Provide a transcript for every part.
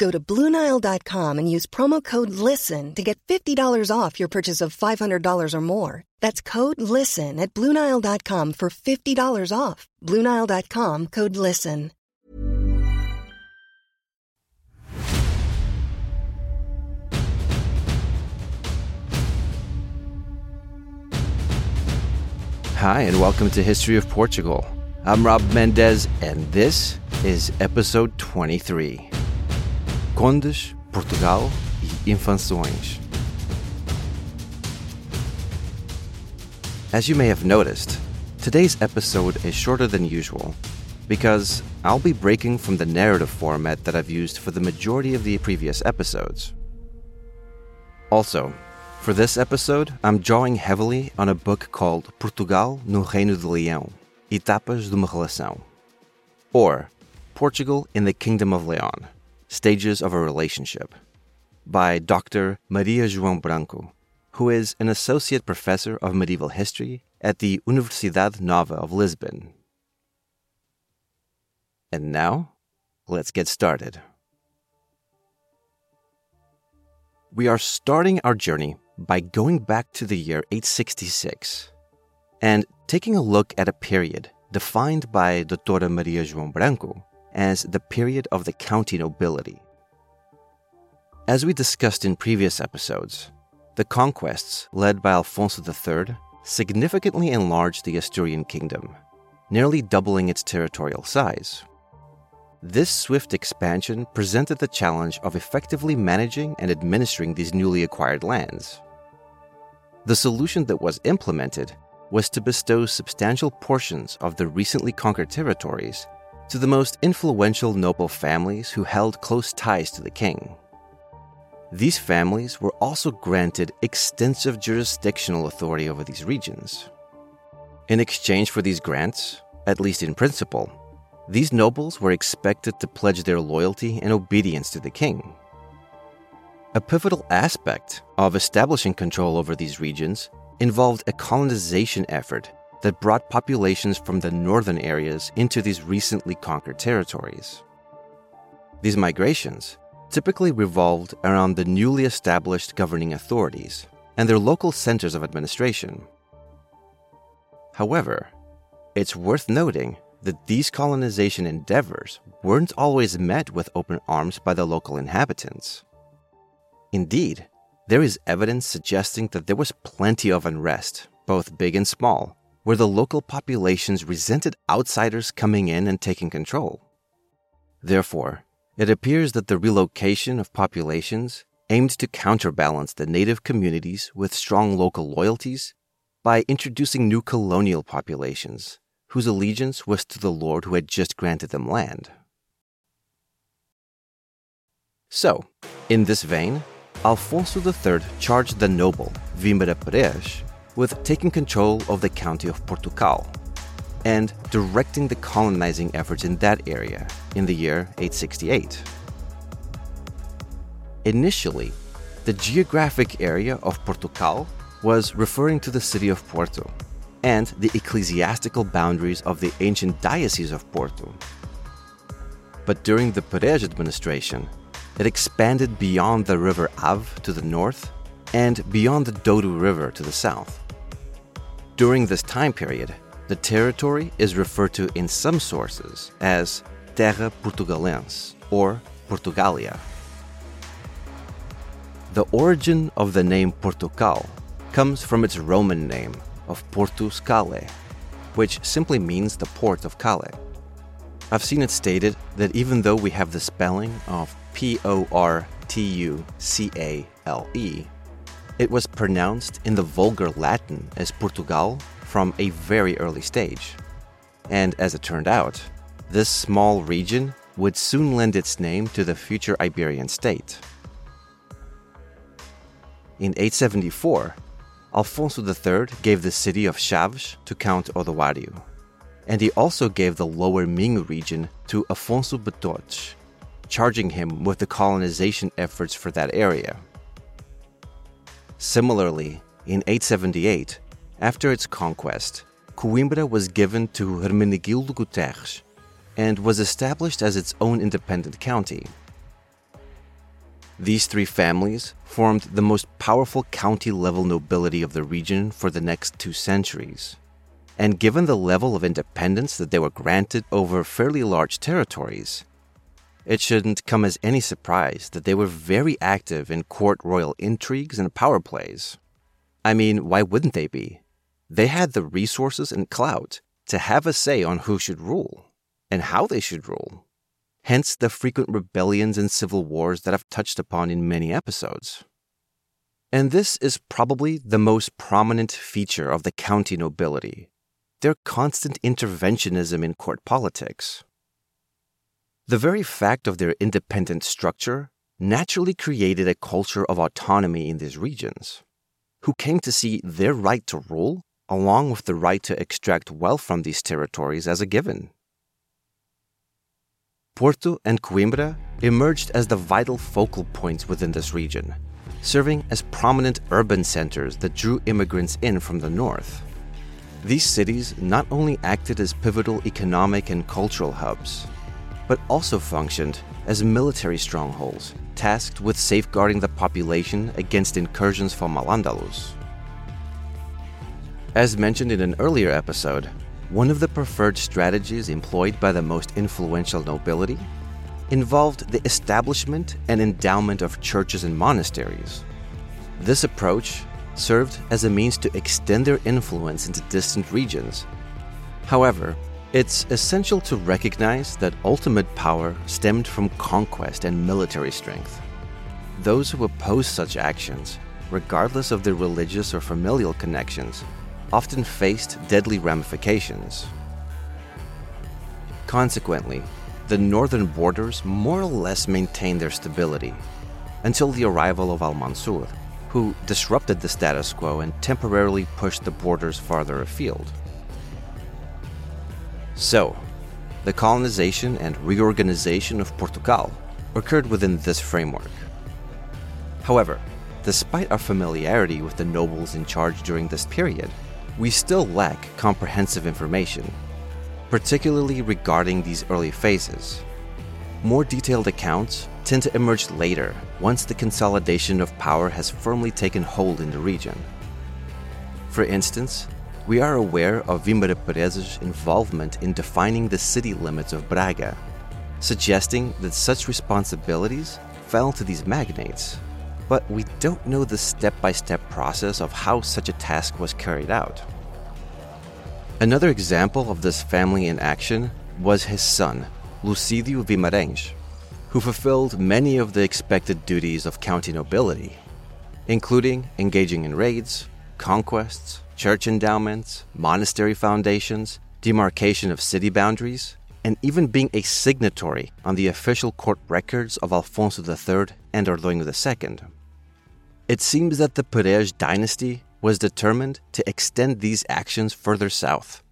Go to Bluenile.com and use promo code LISTEN to get $50 off your purchase of $500 or more. That's code LISTEN at Bluenile.com for $50 off. Bluenile.com code LISTEN. Hi, and welcome to History of Portugal. I'm Rob Mendez, and this is episode 23 Condes, Portugal e Infanções. As you may have noticed, today's episode is shorter than usual because I'll be breaking from the narrative format that I've used for the majority of the previous episodes. Also, for this episode, I'm drawing heavily on a book called Portugal no Reino de Leão Etapas de uma Relação, or Portugal in the Kingdom of Leon Stages of a Relationship, by Dr. Maria João Branco, who is an associate professor of medieval history at the Universidade Nova of Lisbon. And now, let's get started. We are starting our journey by going back to the year 866 and taking a look at a period defined by Doutora Maria João Branco as the period of the county nobility. As we discussed in previous episodes, the conquests led by Alfonso III significantly enlarged the Asturian kingdom, nearly doubling its territorial size. This swift expansion presented the challenge of effectively managing and administering these newly acquired lands. The solution that was implemented was to bestow substantial portions of the recently conquered territories to the most influential noble families who held close ties to the king. These families were also granted extensive jurisdictional authority over these regions. In exchange for these grants, at least in principle, these nobles were expected to pledge their loyalty and obedience to the king. A pivotal aspect of establishing control over these regions involved a colonization effort that brought populations from the northern areas into these recently conquered territories. These migrations typically revolved around the newly established governing authorities and their local centers of administration. However, it's worth noting that these colonization endeavors weren't always met with open arms by the local inhabitants. Indeed, there is evidence suggesting that there was plenty of unrest, both big and small, where the local populations resented outsiders coming in and taking control. Therefore, it appears that the relocation of populations aimed to counterbalance the native communities with strong local loyalties by introducing new colonial populations whose allegiance was to the lord who had just granted them land. So, in this vein, Alfonso III charged the noble Vímara Peres with taking control of the county of Portugal and directing the colonizing efforts in that area in the year 868. Initially, the geographic area of Portugal was referring to the city of Porto, and the ecclesiastical boundaries of the ancient Diocese of Porto. But during the Peres administration, it expanded beyond the River Ave to the north and beyond the Douro River to the south. During this time period, the territory is referred to in some sources as Terra Portugalense or Portugalia. The origin of the name Portugal comes from its Roman name of Portus Cale, which simply means the port of Cale. I've seen it stated that even though we have the spelling of P O R T U C A L E, it was pronounced in the vulgar Latin as Portugal from a very early stage. And as it turned out, this small region would soon lend its name to the future Iberian state. In 874, Alfonso III gave the city of Chaves to Count Odoario, and he also gave the lower Minho region to Afonso Betortes, charging him with the colonization efforts for that area. Similarly, in 878, after its conquest, Coimbra was given to Hermenegildo Guterres and was established as its own independent county. These three families formed the most powerful county level nobility of the region for the next two centuries. And given the level of independence that they were granted over fairly large territories, it shouldn't come as any surprise that they were very active in court royal intrigues and power plays. I mean, why wouldn't they be? They had the resources and clout to have a say on who should rule and how they should rule hence the frequent rebellions and civil wars that I've touched upon in many episodes. And this is probably the most prominent feature of the county nobility their constant interventionism in court politics. The very fact of their independent structure naturally created a culture of autonomy in these regions, who came to see their right to rule along with the right to extract wealth from these territories as a given. Porto and Coimbra emerged as the vital focal points within this region, serving as prominent urban centers that drew immigrants in from the north. These cities not only acted as pivotal economic and cultural hubs, but also functioned as military strongholds tasked with safeguarding the population against incursions from Al-Andalus. As mentioned in an earlier episode, one of the preferred strategies employed by the most influential nobility involved the establishment and endowment of churches and monasteries. This approach served as a means to extend their influence into distant regions. However, it's essential to recognize that ultimate power stemmed from conquest and military strength. Those who oppose such actions, regardless of their religious or familial connections, often faced deadly ramifications. Consequently, the northern borders more or less maintained their stability until the arrival of Al Mansur, who disrupted the status quo and temporarily pushed the borders farther afield. So, the colonization and reorganization of Portugal occurred within this framework. However, despite our familiarity with the nobles in charge during this period, we still lack comprehensive information, particularly regarding these early phases. More detailed accounts tend to emerge later once the consolidation of power has firmly taken hold in the region. For instance, we are aware of Vimara Perez's involvement in defining the city limits of Braga, suggesting that such responsibilities fell to these magnates but we don't know the step by step process of how such a task was carried out. Another example of this family in action was his son, Lucidio Vimaranes, who fulfilled many of the expected duties of county nobility, including engaging in raids, conquests, church endowments, monastery foundations, demarcation of city boundaries, and even being a signatory on the official court records of Alfonso III and Ordoño II. It seems that the Peres dynasty was determined to extend these actions further south,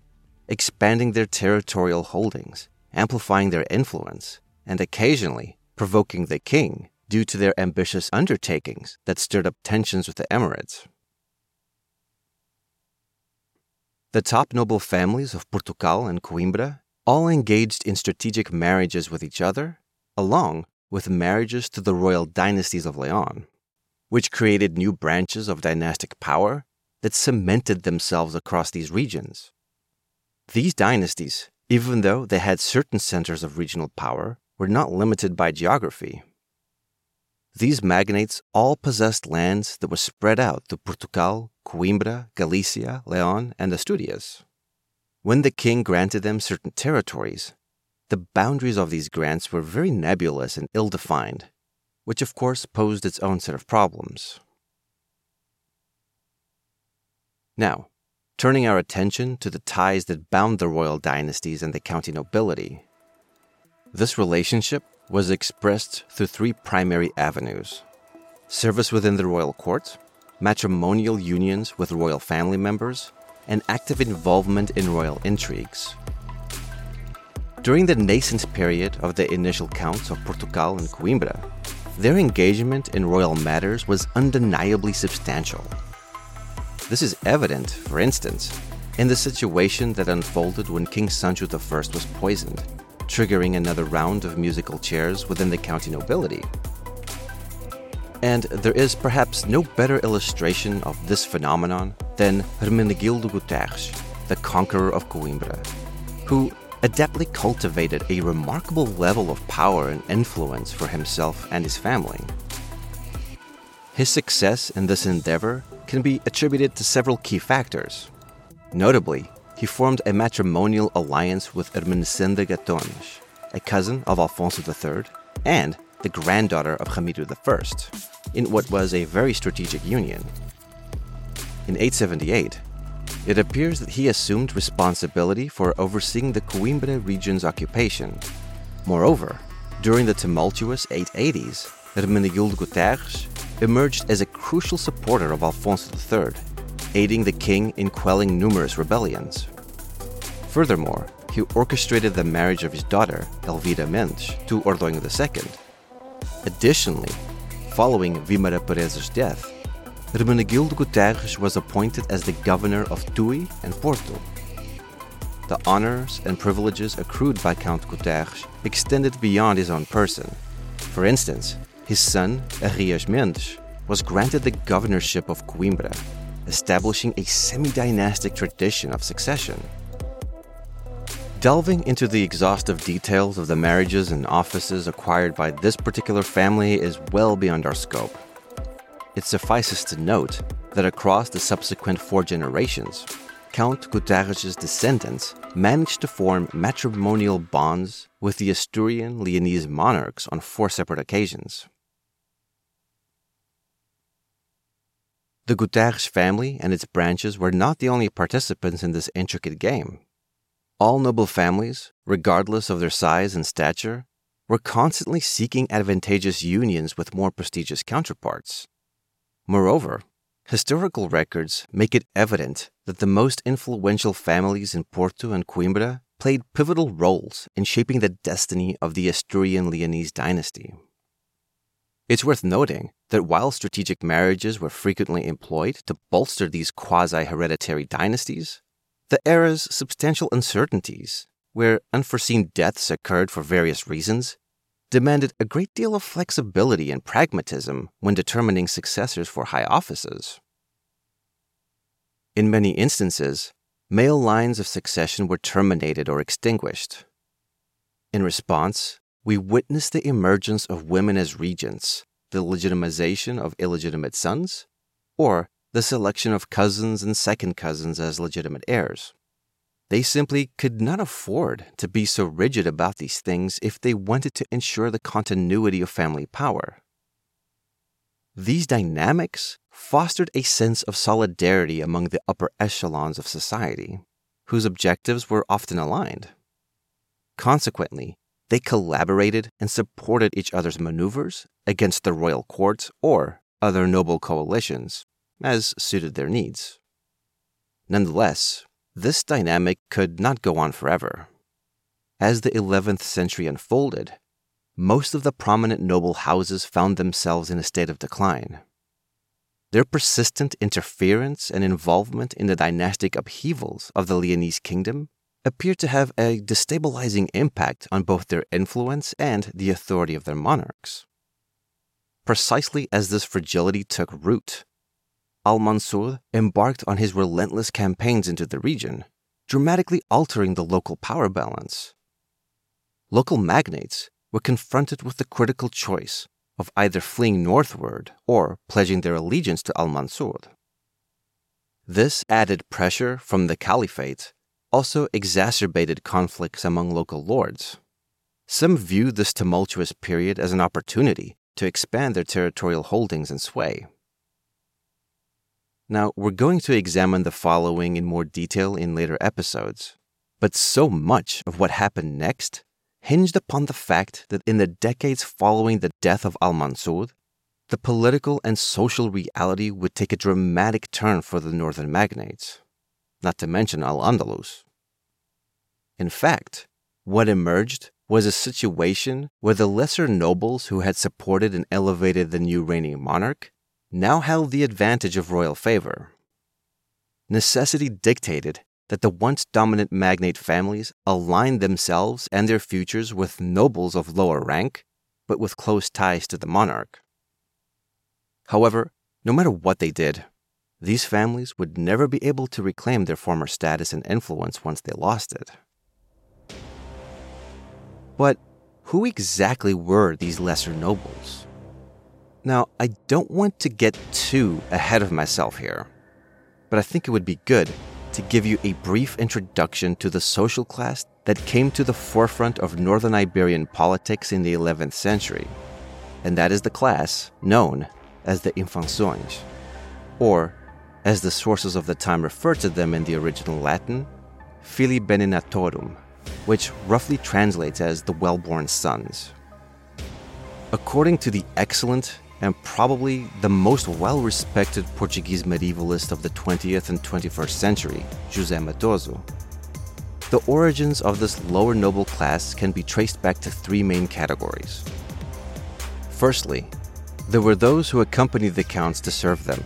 expanding their territorial holdings, amplifying their influence, and occasionally provoking the king due to their ambitious undertakings that stirred up tensions with the Emirates. The top noble families of Portugal and Coimbra all engaged in strategic marriages with each other, along with marriages to the royal dynasties of Leon, which created new branches of dynastic power that cemented themselves across these regions. These dynasties, even though they had certain centers of regional power, were not limited by geography. These magnates all possessed lands that were spread out to Portugal, Coimbra, Galicia, Leon, and Asturias. When the king granted them certain territories, the boundaries of these grants were very nebulous and ill defined, which of course posed its own set of problems. Now, turning our attention to the ties that bound the royal dynasties and the county nobility. This relationship was expressed through three primary avenues service within the royal court, matrimonial unions with royal family members, and active involvement in royal intrigues. During the nascent period of the initial counts of Portugal and Coimbra, their engagement in royal matters was undeniably substantial. This is evident, for instance, in the situation that unfolded when King Sancho I was poisoned, triggering another round of musical chairs within the county nobility. And there is perhaps no better illustration of this phenomenon than Hermenegildo Guterres, the conqueror of Coimbra, who adeptly cultivated a remarkable level of power and influence for himself and his family. His success in this endeavor can be attributed to several key factors. Notably, he formed a matrimonial alliance with Ermesinde Gatones, a cousin of Alfonso III and the granddaughter of Ramiro I, in what was a very strategic union. In 878, it appears that he assumed responsibility for overseeing the Coimbra region's occupation. Moreover, during the tumultuous 880s, Hermenegildo Guterres emerged as a crucial supporter of Alfonso III, aiding the king in quelling numerous rebellions. Furthermore, he orchestrated the marriage of his daughter, Elvira Mendes, to Ordonho II. Additionally, following Vimara Perez's death, Hermenegildo Guterres was appointed as the governor of Tui and Porto. The honors and privileges accrued by Count Guterres extended beyond his own person. For instance, his son, Arias Mendes, was granted the governorship of Coimbra, establishing a semi dynastic tradition of succession. Delving into the exhaustive details of the marriages and offices acquired by this particular family is well beyond our scope. It suffices to note that across the subsequent four generations, Count Guterres' descendants managed to form matrimonial bonds with the Asturian Leonese monarchs on four separate occasions. The Guterres family and its branches were not the only participants in this intricate game. All noble families, regardless of their size and stature, were constantly seeking advantageous unions with more prestigious counterparts. Moreover, historical records make it evident that the most influential families in Porto and Coimbra played pivotal roles in shaping the destiny of the Asturian Leonese dynasty. It's worth noting that while strategic marriages were frequently employed to bolster these quasi hereditary dynasties, the era's substantial uncertainties, where unforeseen deaths occurred for various reasons, demanded a great deal of flexibility and pragmatism when determining successors for high offices. In many instances, male lines of succession were terminated or extinguished. In response, we witness the emergence of women as regents, the legitimization of illegitimate sons, or the selection of cousins and second cousins as legitimate heirs. They simply could not afford to be so rigid about these things if they wanted to ensure the continuity of family power. These dynamics fostered a sense of solidarity among the upper echelons of society, whose objectives were often aligned. Consequently, they collaborated and supported each other's maneuvers against the royal courts or other noble coalitions, as suited their needs. Nonetheless, this dynamic could not go on forever. As the 11th century unfolded, most of the prominent noble houses found themselves in a state of decline. their persistent interference and involvement in the dynastic upheavals of the Leonese kingdom appear to have a destabilizing impact on both their influence and the authority of their monarchs. Precisely as this fragility took root, Al Mansur embarked on his relentless campaigns into the region, dramatically altering the local power balance. Local magnates were confronted with the critical choice of either fleeing northward or pledging their allegiance to Al Mansur. This added pressure from the caliphate also exacerbated conflicts among local lords. Some viewed this tumultuous period as an opportunity to expand their territorial holdings and sway. Now, we're going to examine the following in more detail in later episodes, but so much of what happened next hinged upon the fact that in the decades following the death of Al Mansur, the political and social reality would take a dramatic turn for the northern magnates, not to mention Al Andalus. In fact, what emerged was a situation where the lesser nobles who had supported and elevated the new reigning monarch now held the advantage of royal favor. Necessity dictated that the once dominant magnate families aligned themselves and their futures with nobles of lower rank, but with close ties to the monarch. However, no matter what they did, these families would never be able to reclaim their former status and influence once they lost it. But who exactly were these lesser nobles? Now, I don't want to get too ahead of myself here, but I think it would be good to give you a brief introduction to the social class that came to the forefront of northern Iberian politics in the 11th century, and that is the class known as the Infanções, or as the sources of the time referred to them in the original Latin, Filii Benenatorum, which roughly translates as the well born sons. According to the excellent and probably the most well respected Portuguese medievalist of the 20th and 21st century, José Mattoso. The origins of this lower noble class can be traced back to three main categories. Firstly, there were those who accompanied the counts to serve them.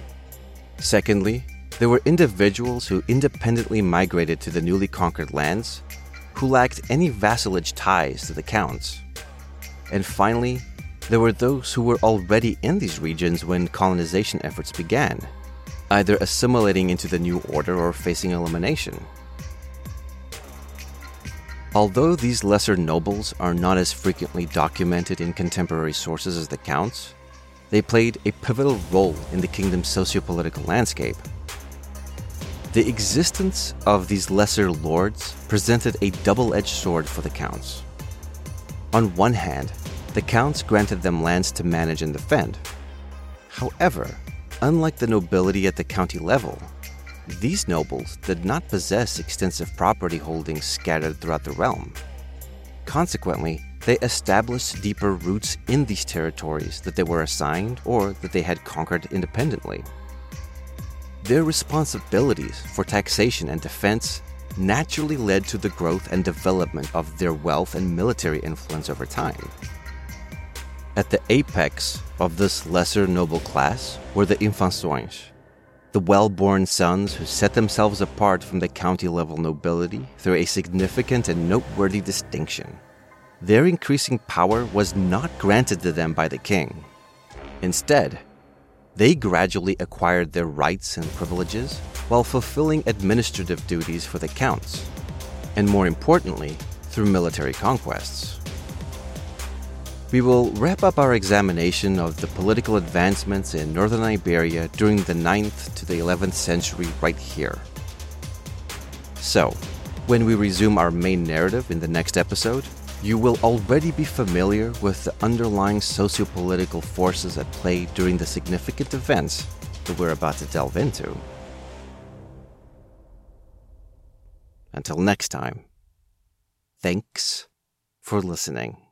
Secondly, there were individuals who independently migrated to the newly conquered lands, who lacked any vassalage ties to the counts. And finally, there were those who were already in these regions when colonization efforts began, either assimilating into the new order or facing elimination. Although these lesser nobles are not as frequently documented in contemporary sources as the counts, they played a pivotal role in the kingdom's socio-political landscape. The existence of these lesser lords presented a double edged sword for the counts. On one hand, the counts granted them lands to manage and defend. However, unlike the nobility at the county level, these nobles did not possess extensive property holdings scattered throughout the realm. Consequently, they established deeper roots in these territories that they were assigned or that they had conquered independently. Their responsibilities for taxation and defense naturally led to the growth and development of their wealth and military influence over time. At the apex of this lesser noble class were the Infanções, the well born sons who set themselves apart from the county level nobility through a significant and noteworthy distinction. Their increasing power was not granted to them by the king. Instead, they gradually acquired their rights and privileges while fulfilling administrative duties for the counts, and more importantly, through military conquests. We will wrap up our examination of the political advancements in northern Iberia during the 9th to the 11th century right here. So, when we resume our main narrative in the next episode, you will already be familiar with the underlying socio-political forces at play during the significant events that we're about to delve into. Until next time, thanks for listening.